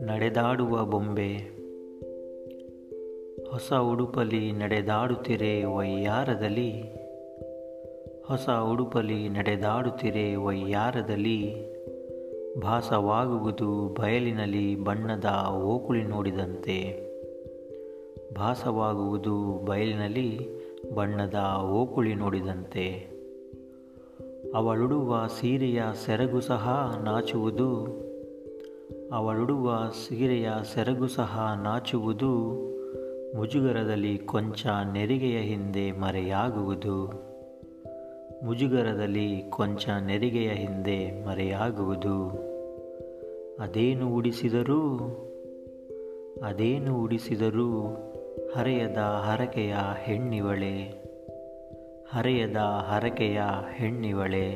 ನಡೆದಾಡುವ ಬೊಂಬೆ. ಹೊಸ ಉಡುಪಲಿ ನಡೆದಾಡುತ್ತಿರೆ ವಯ್ಯಾರದಲ್ಲಿ. ಹೊಸ ಉಡುಪಲಿ ನಡೆದಾಡುತ್ತಿರೆ ವಯ್ಯಾರದಲ್ಲಿ. ಭಾಸವಾಗುವುದು ಬಯಲಿನಲ್ಲಿ ಬಣ್ಣದ ಓಕುಳಿ ನೋಡಿದಂತೆ. ಭಾಸವಾಗುವುದು ಬಯಲಿನಲ್ಲಿ ಬಣ್ಣದ ಓಕುಳಿ ನೋಡಿದಂತೆ. ಅವಳುಡುವ ಸೀರೆಯ ಸೆರಗು ಸಹ ನಾಚುವುದು. ಅವಳುಡುವ ಸೀರೆಯ ಸೆರಗು ಸಹ ನಾಚುವುದು. ಮುಜುಗರದಲ್ಲಿ ಕೊಂಚ ನೆರಿಗೆಯ ಹಿಂದೆ ಮರೆಯಾಗುವುದು. ಮುಜುಗರದಲ್ಲಿ ಕೊಂಚ ನೆರಿಗೆಯ ಹಿಂದೆ ಮರೆಯಾಗುವುದು. ಅದೇನು ಉಡಿಸಿದರೂ? ಅದೇನು ಉಡಿಸಿದರೂ? ಹರೆಯದ ಹರಕೆಯ ಹೆಣ್ಣಿವಳೆ. ಹರೆಯದ ಹರಕೆಯ ಹೆಣ್ಣಿವಳೆ